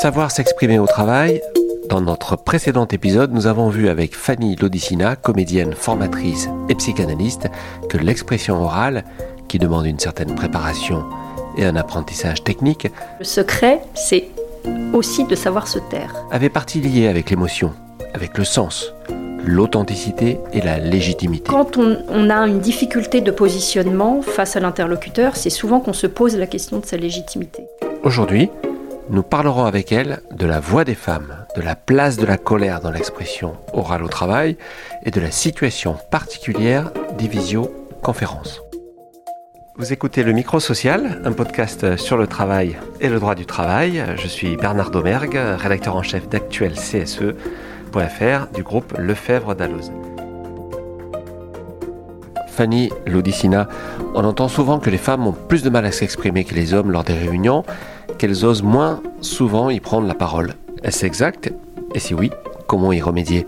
Savoir s'exprimer au travail. Dans notre précédent épisode, nous avons vu avec Fanny Lodicina, comédienne, formatrice et psychanalyste, que l'expression orale, qui demande une certaine préparation et un apprentissage technique, Le secret, c'est aussi de savoir se taire. avait partie liée avec l'émotion, avec le sens, l'authenticité et la légitimité. Quand on, on a une difficulté de positionnement face à l'interlocuteur, c'est souvent qu'on se pose la question de sa légitimité. Aujourd'hui, nous parlerons avec elle de la voix des femmes, de la place de la colère dans l'expression orale au travail et de la situation particulière des visioconférences. Vous écoutez le Micro Social, un podcast sur le travail et le droit du travail. Je suis Bernard Domergue, rédacteur en chef d'Actuel CSE.fr du groupe Lefebvre d'Alloz. Fanny Lodicina, on entend souvent que les femmes ont plus de mal à s'exprimer que les hommes lors des réunions, qu'elles osent moins souvent y prendre la parole. Est-ce exact? Et si oui, comment y remédier?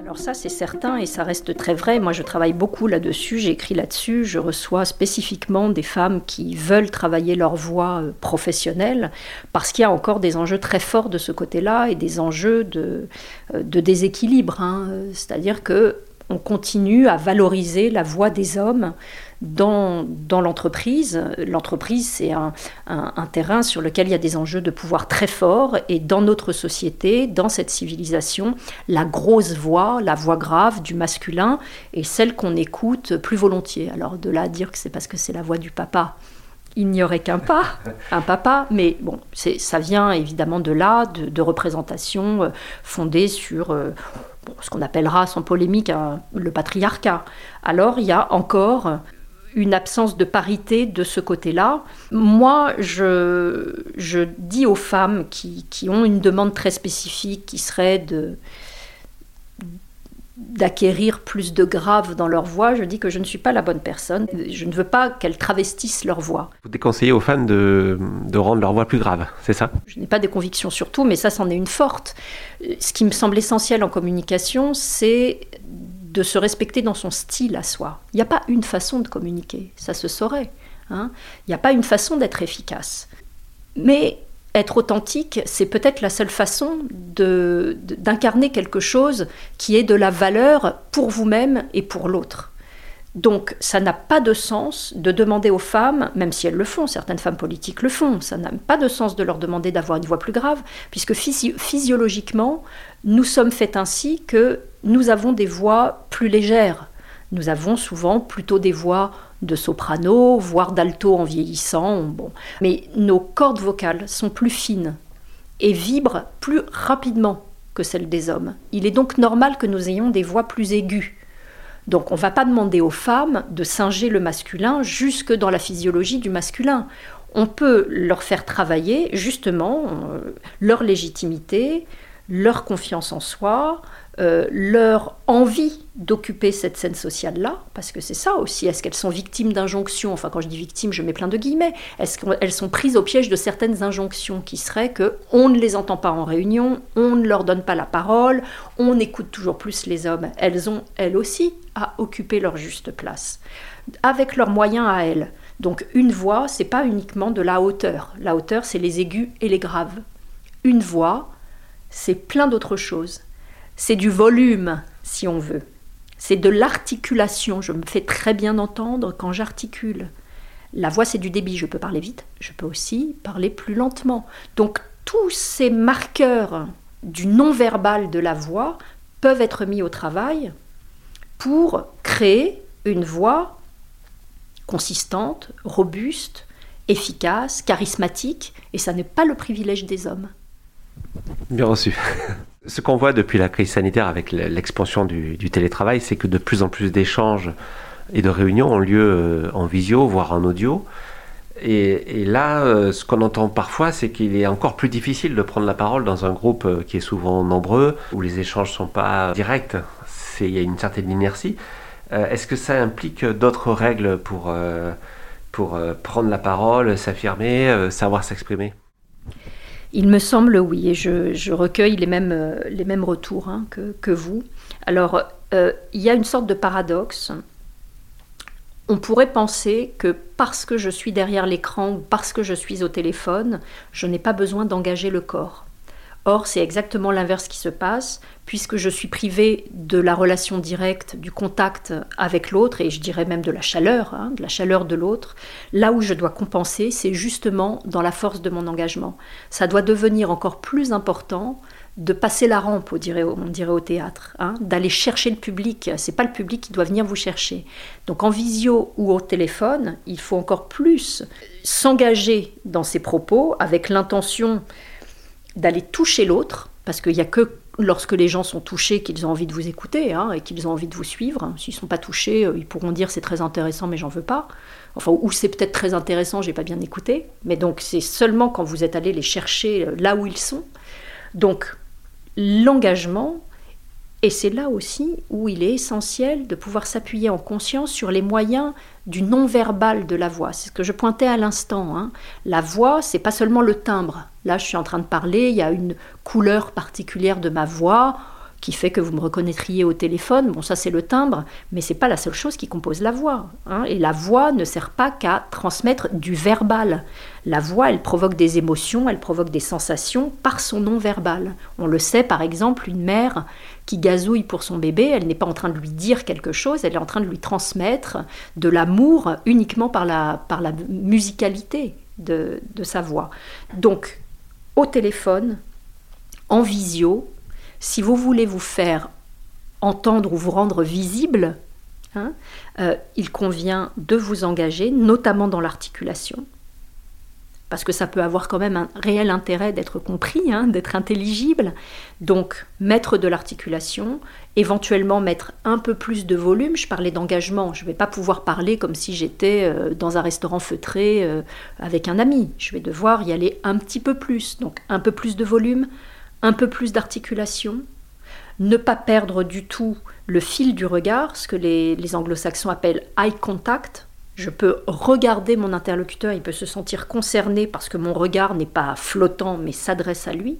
Alors ça, c'est certain et ça reste très vrai. Moi, je travaille beaucoup là-dessus, j'ai écrit là-dessus. Je reçois spécifiquement des femmes qui veulent travailler leur voix euh, professionnelle parce qu'il y a encore des enjeux très forts de ce côté-là et des enjeux de, euh, déséquilibre. hein. C'est-à-dire que on continue à valoriser la voix des hommes dans, dans l'entreprise. L'entreprise, c'est un, un- un terrain sur lequel il y a des enjeux de pouvoir très forts. Et dans notre société, dans cette civilisation, la grosse voix, la voix grave du masculin est celle qu'on écoute plus volontiers. Alors de là à dire que c'est parce que c'est la voix du papa. Il n'y aurait qu'un pas, un papa, mais bon, ça vient évidemment de là, de, de représentations euh, fondées sur euh, bon, ce qu'on appellera sans polémique un- le patriarcat. Alors il y a encore une absence de parité de ce côté-là. Moi, je, je dis aux femmes qui, qui ont une demande très spécifique, qui serait de d'acquérir plus de grave dans leur voix, je dis que je ne suis pas la bonne personne. Je ne veux pas qu'elles travestissent leur voix. Vous déconseillez aux femmes de, de rendre leur voix plus grave, c'est ça? Je n'ai pas des convictions sur tout, mais ça, c'en est une forte. Ce qui me semble essentiel en communication, c'est de se respecter dans son style à soi. Il n'y a pas une façon de communiquer, ça se saurait. hein. Il n'y a pas une façon d'être efficace. Mais être authentique, c'est peut-être la seule façon de- de- d'incarner quelque chose qui est de la valeur pour vous-même et pour l'autre. Donc ça n'a pas de sens de demander aux femmes, même si elles le font, certaines femmes politiques le font, ça n'a pas de sens de leur demander d'avoir une voix plus grave, puisque physi- physiologiquement, nous sommes faits ainsi que nous avons des voix plus légères. Nous avons souvent plutôt des voix de soprano, voire d'alto en vieillissant. Bon. Mais nos cordes vocales sont plus fines et vibrent plus rapidement que celles des hommes. Il est donc normal que nous ayons des voix plus aiguës. Donc on ne va pas demander aux femmes de singer le masculin jusque dans la physiologie du masculin. On peut leur faire travailler justement euh, leur légitimité, leur confiance en soi, euh, leur envie d'occuper cette scène sociale-là, parce que c'est ça aussi, est-ce qu'elles sont victimes d'injonctions? Enfin, quand je dis victimes, je mets plein de guillemets. Est-ce qu'elles sont prises au piège de certaines injonctions qui seraient que on ne les entend pas en réunion, on ne leur donne pas la parole, on écoute toujours plus les hommes Elles ont, elles aussi, à occuper leur juste place, avec leurs moyens à elles. Donc, une voix, c'est pas uniquement de la hauteur. La hauteur, c'est les aigus et les graves. Une voix, c'est plein d'autres choses. C'est du volume, si on veut. C'est de l'articulation. Je me fais très bien entendre quand j'articule. La voix, c'est du débit. Je peux parler vite, je peux aussi parler plus lentement. Donc, tous ces marqueurs du non-verbal de la voix peuvent être mis au travail pour créer une voix consistante, robuste, efficace, charismatique, et ça n'est pas le privilège des hommes. Bien reçu. Ce qu'on voit depuis la crise sanitaire avec l'expansion du, télétravail, c'est que de plus en plus d'échanges et de réunions ont lieu euh, en visio, voire en audio. Et, là, euh, ce qu'on entend parfois, c'est qu'il est encore plus difficile de prendre la parole dans un groupe euh, qui est souvent nombreux, où les échanges ne sont pas directs. Il y a une certaine inertie. Est-ce que ça implique d'autres règles pour, pour prendre la parole, s'affirmer, savoir s'exprimer? Il me semble, oui, et je, recueille les mêmes, euh, retours hein, que, que vous. Alors, euh, il y a une sorte de paradoxe. on pourrait penser que parce que je suis derrière l'écran ou parce que je suis au téléphone, je n'ai pas besoin d'engager le corps. Or, c'est exactement l'inverse qui se passe, puisque je suis privée de la relation directe, du contact avec l'autre, et je dirais même de la chaleur, hein, de la chaleur de l'autre. Là où je dois compenser, c'est justement dans la force de mon engagement. Ça doit devenir encore plus important de passer la rampe, on dirait, au théâtre, hein, d'aller chercher le public. C'est pas le public qui doit venir vous chercher. Donc en visio ou au téléphone, il faut encore plus s'engager dans ses propos avec l'intention d'aller toucher l'autre, parce qu'il n'y a que lorsque les gens sont touchés qu'ils ont envie de vous écouter hein, et qu'ils ont envie de vous suivre. S'ils ne sont pas touchés, euh, ils pourront dire c'est très intéressant mais j'en veux pas. Enfin, ou c'est peut-être très intéressant, j'ai pas bien écouté. Mais donc c'est seulement quand vous êtes allé les chercher euh, là où ils sont. Donc l'engagement, et c'est là aussi où il est essentiel de pouvoir s'appuyer en conscience sur les moyens du non-verbal de la voix. C'est ce que je pointais à l'instant. Hein. La voix, c'est pas seulement le timbre. Là, je suis en train de parler, il y a une couleur particulière de ma voix qui fait que vous me reconnaîtriez au téléphone. Bon, ça c'est le timbre, mais c'est pas la seule chose qui compose la voix. Hein. Et la voix ne sert pas qu'à transmettre du verbal. La voix, elle provoque des émotions, elle provoque des sensations par son non-verbal. On le sait, par exemple, une mère qui gazouille pour son bébé, elle n'est pas en train de lui dire quelque chose, elle est en train de lui transmettre de l'amour uniquement par la, par la musicalité de, sa voix. Donc, au téléphone, en visio, si vous voulez vous faire entendre ou vous rendre visible, hein, euh, il convient de vous engager, notamment dans l'articulation, parce que ça peut avoir quand même un réel intérêt d'être compris, hein, d'être intelligible. Donc mettre de l'articulation, éventuellement mettre un peu plus de volume. Je parlais d'engagement, je ne vais pas pouvoir parler comme si j'étais euh, dans un restaurant feutré euh, avec un ami. Je vais devoir y aller un petit peu plus. Donc un peu plus de volume, un peu plus d'articulation. Ne pas perdre du tout le fil du regard, ce que les anglo-saxons appellent eye contact, je peux regarder mon interlocuteur, il peut se sentir concerné parce que mon regard n'est pas flottant mais s'adresse à lui.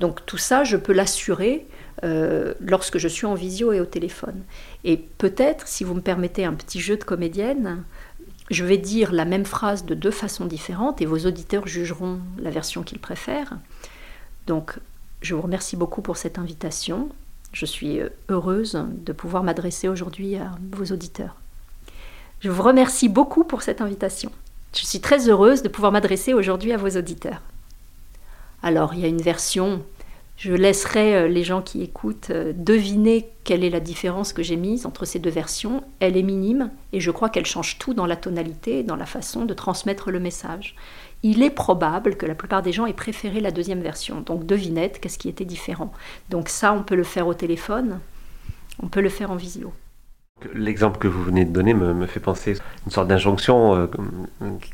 Donc tout ça, je peux l'assurer euh, lorsque je suis en visio et au téléphone. Et peut-être, si vous me permettez un petit jeu de comédienne, je vais dire la même phrase de deux façons différentes et vos auditeurs jugeront la version qu'ils préfèrent. Donc je vous remercie beaucoup pour cette invitation. Je suis euh, heureuse de pouvoir m'adresser aujourd'hui à vos auditeurs. Je vous remercie beaucoup pour cette invitation. Je suis très heureuse de pouvoir m'adresser aujourd'hui à vos auditeurs. Alors, il y a une version, je laisserai euh, les gens qui écoutent euh, deviner quelle est la différence que j'ai mise entre ces deux versions. Elle est minime et je crois qu'elle change tout dans la tonalité dans la façon de transmettre le message. Il est probable que la plupart des gens aient préféré la deuxième version. Donc, devinette, qu'est-ce qui était différent? Donc, ça, on peut le faire au téléphone, on peut le faire en visio. L'exemple que vous venez de donner me, fait penser une sorte d'injonction euh,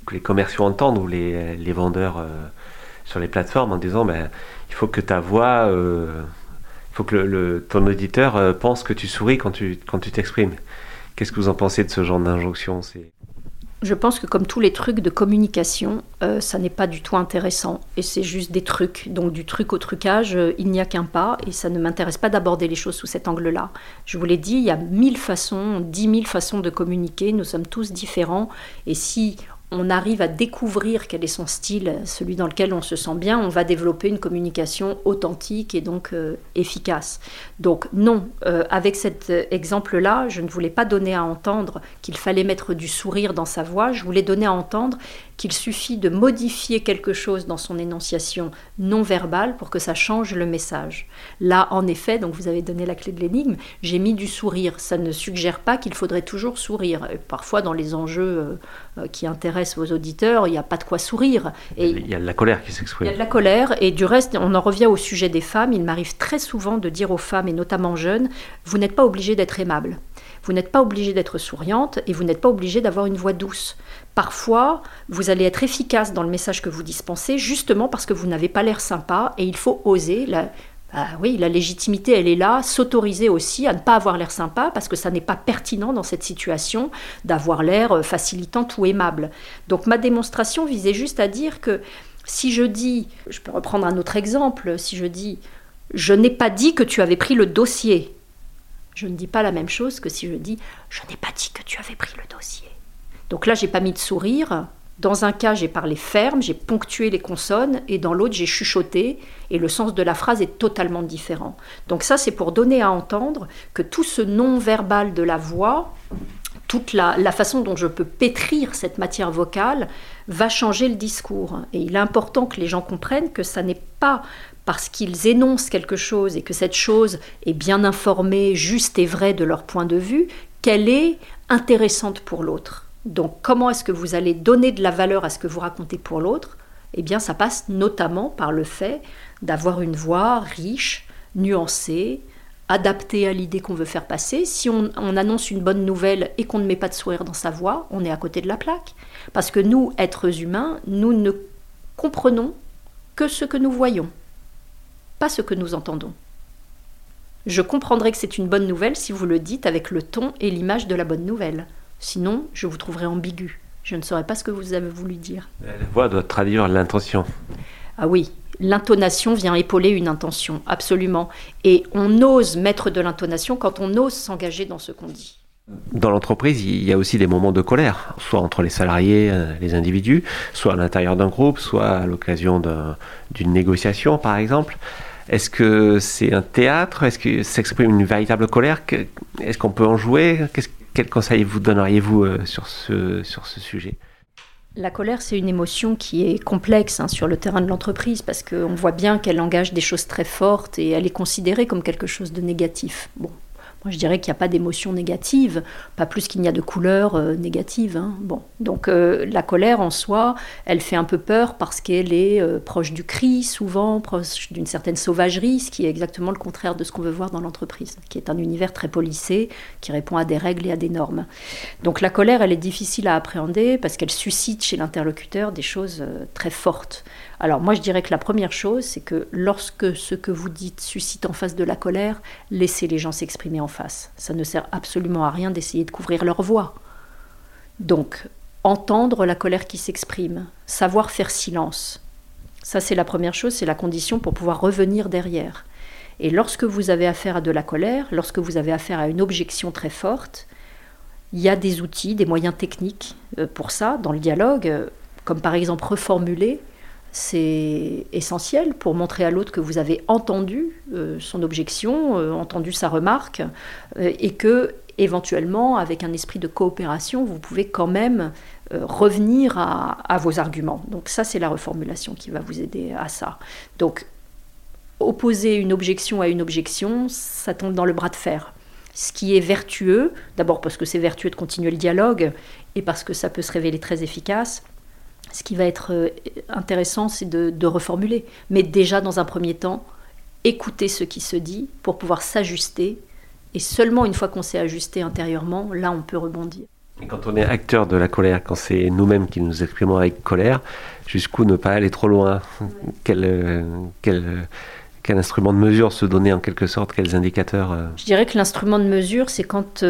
que les commerciaux entendent ou les, vendeurs euh, sur les plateformes en disant ben, il faut que ta voix, euh, il faut que ton auditeur pense que tu souris quand tu quand tu t'exprimes. Qu'est-ce que vous en pensez de ce genre d'injonction? Je pense que comme tous les trucs de communication, euh, ça n'est pas du tout intéressant et c'est juste des trucs. Donc du truc au trucage, euh, il n'y a qu'un pas et ça ne m'intéresse pas d'aborder les choses sous cet angle-là. Je vous l'ai dit, il y a mille façons, dix mille façons de communiquer, nous sommes tous différents et si on arrive à découvrir quel est son style, celui dans lequel on se sent bien, on va développer une communication authentique et donc euh, efficace. Donc non, euh, avec cet exemple-là, je ne voulais pas donner à entendre qu'il fallait mettre du sourire dans sa voix, je voulais donner à entendre qu'il suffit de modifier quelque chose dans son énonciation non verbale pour que ça change le message. Là, en effet, donc vous avez donné la clé de l'énigme, j'ai mis du sourire. Ça ne suggère pas qu'il faudrait toujours sourire. parfois, dans les enjeux euh, qui intéressent vos auditeurs, il n'y a pas de quoi sourire. Et il y a de la colère qui s'exprime. Il y a de la colère, et du reste, on en revient au sujet des femmes. Il m'arrive très souvent de dire aux femmes, et notamment jeunes, vous n'êtes pas obligé d'être aimable. Vous n'êtes pas obligé d'être souriante et vous n'êtes pas obligé d'avoir une voix douce. Parfois, vous allez être efficace dans le message que vous dispensez justement parce que vous n'avez pas l'air sympa et il faut oser. La, bah oui, la légitimité, elle est là, s'autoriser aussi à ne pas avoir l'air sympa parce que ça n'est pas pertinent dans cette situation d'avoir l'air euh, facilitante ou aimable. Donc ma démonstration visait juste à dire que si je dis, je peux reprendre un autre exemple, si je dis je n'ai pas dit que tu avais pris le dossier, je ne dis pas la même chose que si je dis je n'ai pas dit que tu avais pris le dossier. Donc là, j'ai pas mis de sourire. Dans un cas, j'ai parlé ferme, j'ai ponctué les consonnes, et dans l'autre, j'ai chuchoté, et le sens de la phrase est totalement différent. Donc ça, c'est pour donner à entendre que tout ce non-verbal de la voix, toute la, la, façon dont je peux pétrir cette matière vocale, va changer le discours. Et il est important que les gens comprennent que ça n'est pas parce qu'ils énoncent quelque chose et que cette chose est bien informée, juste et vraie de leur point de vue, qu'elle est intéressante pour l'autre. Donc comment est-ce que vous allez donner de la valeur à ce que vous racontez pour l'autre? Eh bien ça passe notamment par le fait d'avoir une voix riche, nuancée, adaptée à l'idée qu'on veut faire passer. Si on, on, annonce une bonne nouvelle et qu'on ne met pas de sourire dans sa voix, on est à côté de la plaque. Parce que nous, êtres humains, nous ne comprenons que ce que nous voyons pas ce que nous entendons. Je comprendrai que c'est une bonne nouvelle si vous le dites avec le ton et l'image de la bonne nouvelle. Sinon, je vous trouverai ambigu. Je ne saurais pas ce que vous avez voulu dire. La voix doit traduire l'intention. Ah oui, l'intonation vient épauler une intention, absolument. Et on ose mettre de l'intonation quand on ose s'engager dans ce qu'on dit. Dans l'entreprise, il y a aussi des moments de colère, soit entre les salariés, euh, les individus, soit à l'intérieur d'un groupe, soit à l'occasion d'une négociation, par exemple. Est-ce que c'est un théâtre? Est-ce que s'exprime une véritable colère? Est-ce qu'on peut en jouer? Quel conseil vous donneriez-vous euh, sur ce, sur ce sujet? La colère, c'est une émotion qui est complexe hein, sur le terrain de l'entreprise parce qu'on voit bien qu'elle engage des choses très fortes et elle est considérée comme quelque chose de négatif. Bon, moi, je dirais qu'il n'y a pas d'émotion négative, pas plus qu'il n'y a de couleur euh, négative. Hein. Bon, donc euh, la colère en soi, elle fait un peu peur parce qu'elle est euh, proche du cri, souvent proche d'une certaine sauvagerie, ce qui est exactement le contraire de ce qu'on veut voir dans l'entreprise, qui est un univers très policé, qui répond à des règles et à des normes. Donc la colère, elle est difficile à appréhender parce qu'elle suscite chez l'interlocuteur des choses très fortes. Alors moi je dirais que la première chose, c'est que lorsque ce que vous dites suscite en face de la colère, laissez les gens s'exprimer en face. Ça ne sert absolument à rien d'essayer de couvrir leur voix. Donc, entendre la colère qui s'exprime, savoir faire silence. Ça c'est la première chose, c'est la condition pour pouvoir revenir derrière. Et lorsque vous avez affaire à de la colère, lorsque vous avez affaire à une objection très forte, il y a des outils, des moyens techniques euh, pour ça dans le dialogue, euh, comme par exemple reformuler c'est essentiel pour montrer à l'autre que vous avez entendu euh, son objection, euh, entendu sa remarque, euh, et que éventuellement, avec un esprit de coopération, vous pouvez quand même revenir à, vos arguments. Donc ça, c'est la reformulation qui va vous aider à ça. Donc, opposer une objection à une objection, ça tombe dans le bras de fer. Ce qui est vertueux, d'abord parce que c'est vertueux de continuer le dialogue, et parce que ça peut se révéler très efficace, ce qui va être euh, intéressant, c'est de, reformuler. Mais déjà, dans un premier temps, écouter ce qui se dit pour pouvoir s'ajuster. Et seulement une fois qu'on s'est ajusté intérieurement, là, on peut rebondir. Et quand on est acteur de la colère, quand c'est nous-mêmes qui nous exprimons avec colère, jusqu'où ne pas aller trop loin? Quel, euh, quel, quel, instrument de mesure se donner en quelque sorte? Quels indicateurs euh? Je dirais que l'instrument de mesure, c'est quand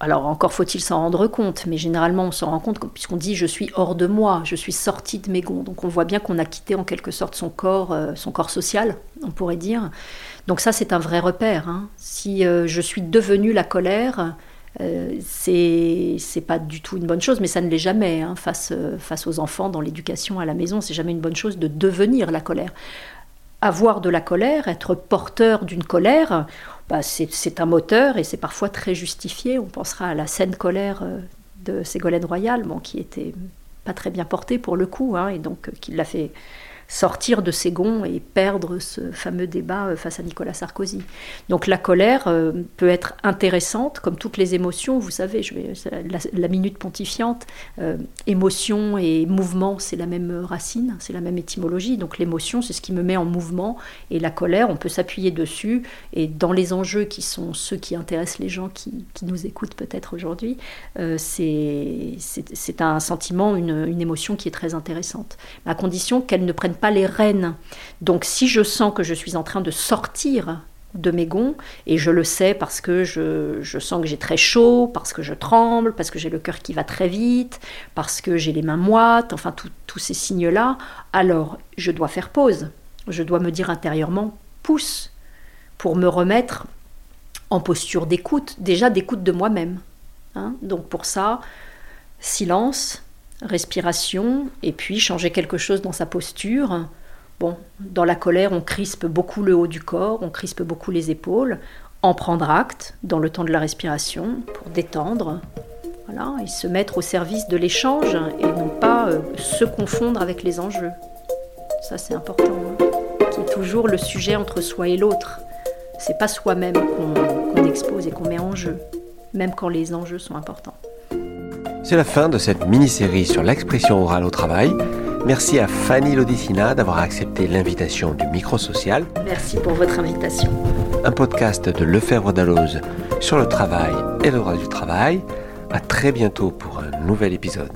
alors encore faut-il s'en rendre compte, mais généralement on s'en rend compte puisqu'on dit je suis hors de moi, je suis sorti de mes gonds. Donc on voit bien qu'on a quitté en quelque sorte son corps, euh, son corps social, on pourrait dire. Donc ça c'est un vrai repère. Hein. Si euh, je suis devenu la colère, euh, c'est pas du tout une bonne chose, mais ça ne l'est jamais hein, face, face aux enfants dans l'éducation à la maison. C'est jamais une bonne chose de devenir la colère. Avoir de la colère, être porteur d'une colère, bah, c'est un moteur et c'est parfois très justifié. On pensera à la scène colère euh, de Ségolène Royal, qui était pas très bien portée pour le coup, hein, et donc euh, qui l'a fait sortir de ses gonds et perdre ce fameux débat euh, face à Nicolas Sarkozy. Donc la colère euh, peut être intéressante, comme toutes les émotions, vous savez, la, minute pontifiante, euh, émotion et mouvement, c'est la même racine, c'est la même étymologie, donc l'émotion, c'est ce qui me met en mouvement, et la colère, on peut s'appuyer dessus, et dans les enjeux qui sont ceux qui intéressent les gens qui, nous écoutent peut-être aujourd'hui, c'est un sentiment, une, une émotion qui est très intéressante, à condition qu'elle ne prenne pas les rênes. Donc si je sens que je suis en train de sortir de mes gonds, et je le sais parce que je, sens que j'ai très chaud, parce que je tremble, parce que j'ai le cœur qui va très vite, parce que j'ai les mains moites, enfin tous ces signes-là, alors je dois faire pause. Je dois me dire intérieurement, pousse, pour me remettre en posture d'écoute, déjà d'écoute de moi-même. Hein. Donc pour ça, silence, respiration, et puis changer quelque chose dans sa posture. Bon, dans la colère, on crispe beaucoup le haut du corps, on crispe beaucoup les épaules. En prendre acte dans le temps de la respiration pour détendre, voilà, et se mettre au service de l'échange et non pas euh, se confondre avec les enjeux. Ça, c'est important. Hein. Qui est toujours le sujet entre soi et l'autre. C'est pas soi-même qu'on expose et qu'on met en jeu, même quand les enjeux sont importants. C'est la fin de cette mini-série sur l'expression orale au travail. Merci à Fanny Lodicina d'avoir accepté l'invitation du Micro Social. Merci pour votre invitation. Un podcast de Lefebvre Dalloz sur le travail et le droit du travail. À très bientôt pour un nouvel épisode.